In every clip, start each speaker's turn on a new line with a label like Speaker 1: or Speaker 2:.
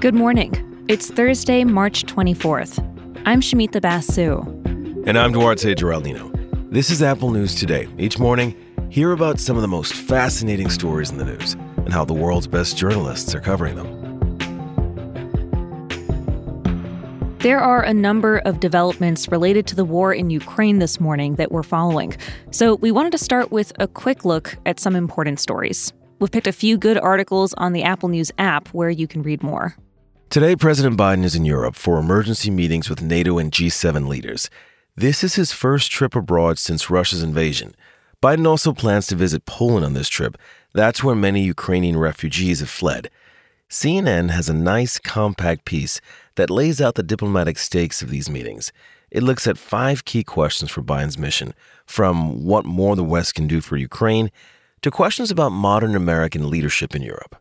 Speaker 1: Good morning. It's Thursday, March 24th. I'm Shamita Basu.
Speaker 2: And I'm Duarte Geraldino. This is Apple News Today. Each morning, hear about some of the most fascinating stories in the news and how the world's best journalists are covering them.
Speaker 1: There are a number of developments related to the war in Ukraine this morning that we're following. So we wanted to start with a quick look at some important stories. We've picked a few good articles on the Apple News app where you can read more.
Speaker 2: Today, President Biden is in Europe for emergency meetings with NATO and G7 leaders. This is his first trip abroad since Russia's invasion. Biden also plans to visit Poland on this trip. That's where many Ukrainian refugees have fled. CNN has a nice, compact piece that lays out the diplomatic stakes of these meetings. It looks at five key questions for Biden's mission, from what more the West can do for Ukraine to questions about modern American leadership in Europe.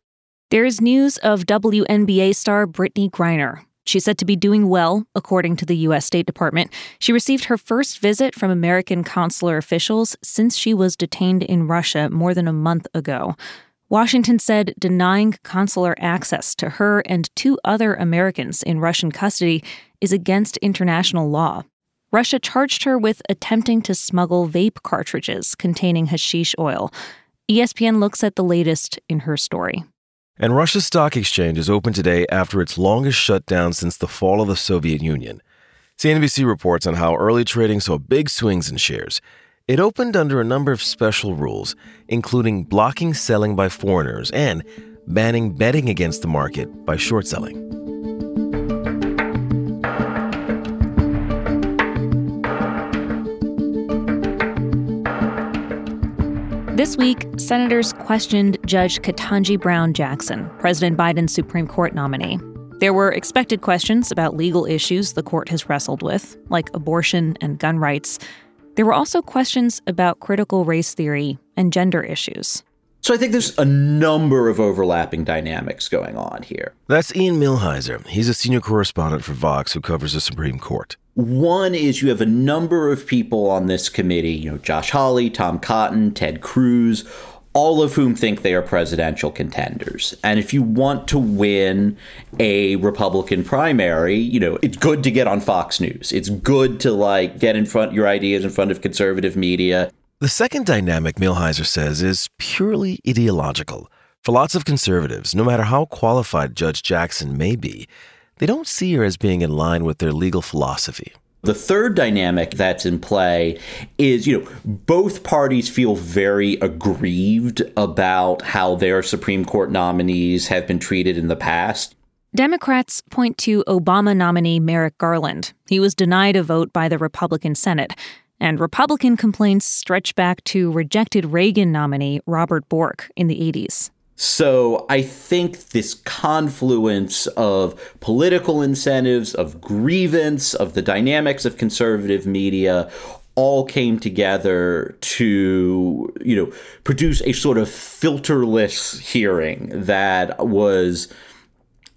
Speaker 1: There is news of WNBA star Brittney Griner. She's said to be doing well, according to the U.S. State Department. She received her first visit from American consular officials since she was detained in Russia more than a month ago. Washington said denying consular access to her and two other Americans in Russian custody is against international law. Russia charged her with attempting to smuggle vape cartridges containing hashish oil. ESPN looks at the latest in her story.
Speaker 2: And Russia's stock exchange is open today after its longest shutdown since the fall of the Soviet Union. CNBC reports on how early trading saw big swings in shares. It opened under a number of special rules, including blocking selling by foreigners and banning betting against the market by short selling.
Speaker 1: This week, senators questioned Judge Ketanji Brown Jackson, President Biden's Supreme Court nominee. There were expected questions about legal issues the court has wrestled with, like abortion and gun rights. There were also questions about critical race theory and gender issues.
Speaker 3: So I think there's a number of overlapping dynamics going on here.
Speaker 2: That's Ian Millhiser. He's a senior correspondent for Vox who covers the Supreme Court.
Speaker 3: One is you have a number of people on this committee, you know, Josh Hawley, Tom Cotton, Ted Cruz, all of whom think they are presidential contenders. And if you want to win a Republican primary, you know, it's good to get on Fox News. It's good to like get in front your ideas in front of conservative media.
Speaker 2: The second dynamic Millhiser says is purely ideological. For lots of conservatives, no matter how qualified Judge Jackson may be, they don't see her as being in line with their legal philosophy.
Speaker 3: The third dynamic that's in play is, you know, both parties feel very aggrieved about how their Supreme Court nominees have been treated in the past.
Speaker 1: Democrats point to Obama nominee Merrick Garland. He was denied a vote by the Republican Senate. And Republican complaints stretch back to rejected Reagan nominee Robert Bork in the 80s.
Speaker 3: So I think this confluence of political incentives, of grievance, of the dynamics of conservative media all came together to, you know, produce a sort of filterless hearing that was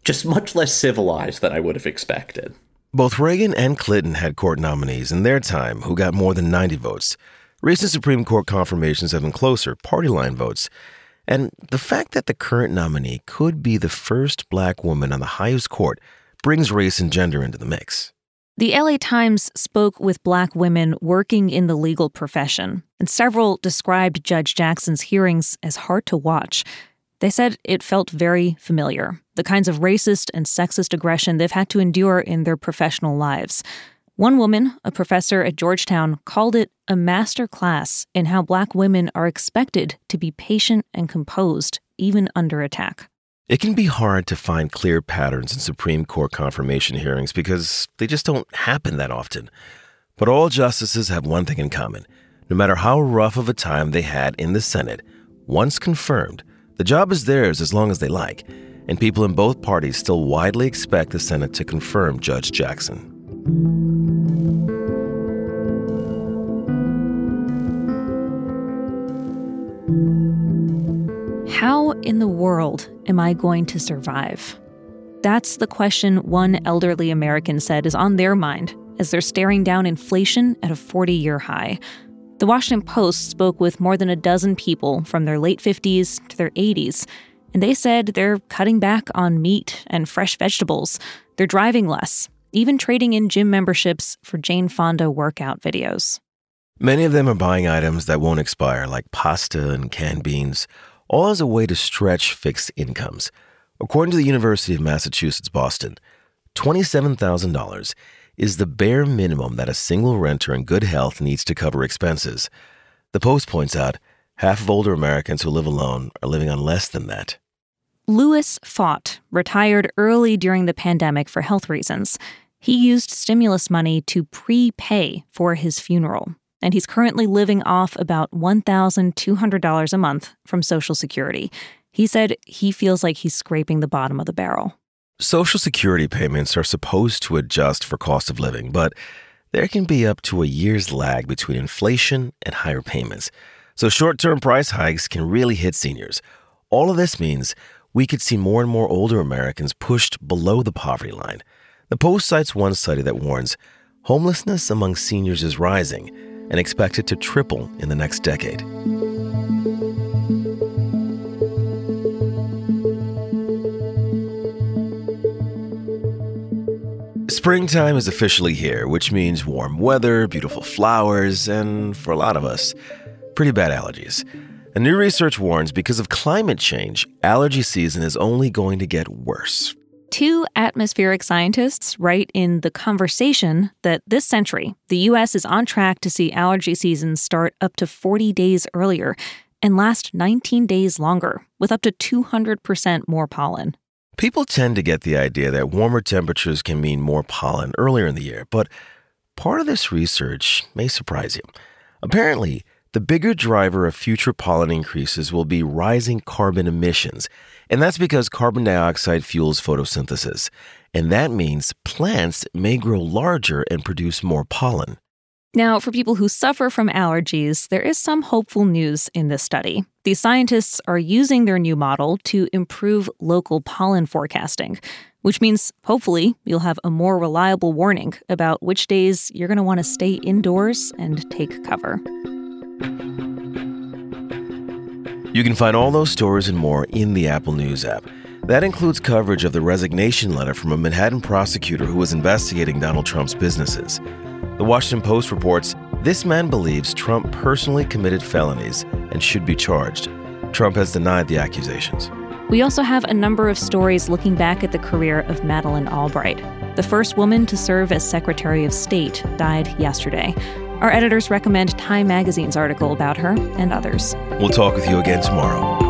Speaker 3: just much less civilized than I would have expected.
Speaker 2: Both Reagan and Clinton had court nominees in their time who got more than 90 votes. Recent Supreme Court confirmations have been closer, party line votes. And the fact that the current nominee could be the first black woman on the highest court brings race and gender into the mix.
Speaker 1: The LA Times spoke with black women working in the legal profession, and several described Judge Jackson's hearings as hard to watch. They said it felt very familiar, the kinds of racist and sexist aggression they've had to endure in their professional lives. One woman, a professor at Georgetown, called it a master class in how black women are expected to be patient and composed, even under attack.
Speaker 2: It can be hard to find clear patterns in Supreme Court confirmation hearings because they just don't happen that often. But all justices have one thing in common. No matter how rough of a time they had in the Senate, once confirmed, the job is theirs as long as they like, and people in both parties still widely expect the Senate to confirm Judge Jackson.
Speaker 1: How in the world am I going to survive? That's the question one elderly American said is on their mind as they're staring down inflation at a 40 year high. The Washington Post spoke with more than a dozen people from their late 50s to their 80s, and they said they're cutting back on meat and fresh vegetables. They're driving less, even trading in gym memberships for Jane Fonda workout videos.
Speaker 2: Many of them are buying items that won't expire, like pasta and canned beans, all as a way to stretch fixed incomes. According to the University of Massachusetts Boston, $27,000 is the bare minimum that a single renter in good health needs to cover expenses. The Post points out half of older Americans who live alone are living on less than that.
Speaker 1: Louis fought, retired early during the pandemic for health reasons. He used stimulus money to prepay for his funeral, and he's currently living off about $1,200 a month from Social Security. He said he feels like he's scraping the bottom of the barrel.
Speaker 2: Social Security payments are supposed to adjust for cost of living, but there can be up to a year's lag between inflation and higher payments. So short term price hikes can really hit seniors. All of this means we could see more and more older Americans pushed below the poverty line. The Post cites one study that warns homelessness among seniors is rising and expected to triple in the next decade. Springtime is officially here, which means warm weather, beautiful flowers, and for a lot of us, pretty bad allergies. And new research warns because of climate change, allergy season is only going to get worse.
Speaker 1: Two atmospheric scientists write in The Conversation that this century, the U.S. is on track to see allergy season start up to 40 days earlier and last 19 days longer, with up to 200% more pollen.
Speaker 2: People tend to get the idea that warmer temperatures can mean more pollen earlier in the year, but part of this research may surprise you. Apparently, the bigger driver of future pollen increases will be rising carbon emissions, and that's because carbon dioxide fuels photosynthesis, and that means plants may grow larger and produce more pollen.
Speaker 1: Now, for people who suffer from allergies, there is some hopeful news in this study. These scientists are using their new model to improve local pollen forecasting, which means hopefully you'll have a more reliable warning about which days you're going to want to stay indoors and take cover.
Speaker 2: You can find all those stories and more in the Apple News app. That includes coverage of the resignation letter from a Manhattan prosecutor who was investigating Donald Trump's businesses. The Washington Post reports this man believes Trump personally committed felonies and should be charged. Trump has denied the accusations.
Speaker 1: We also have a number of stories looking back at the career of Madeleine Albright. The first woman to serve as Secretary of State died yesterday. Our editors recommend Time Magazine's article about her and others.
Speaker 2: We'll talk with you again tomorrow.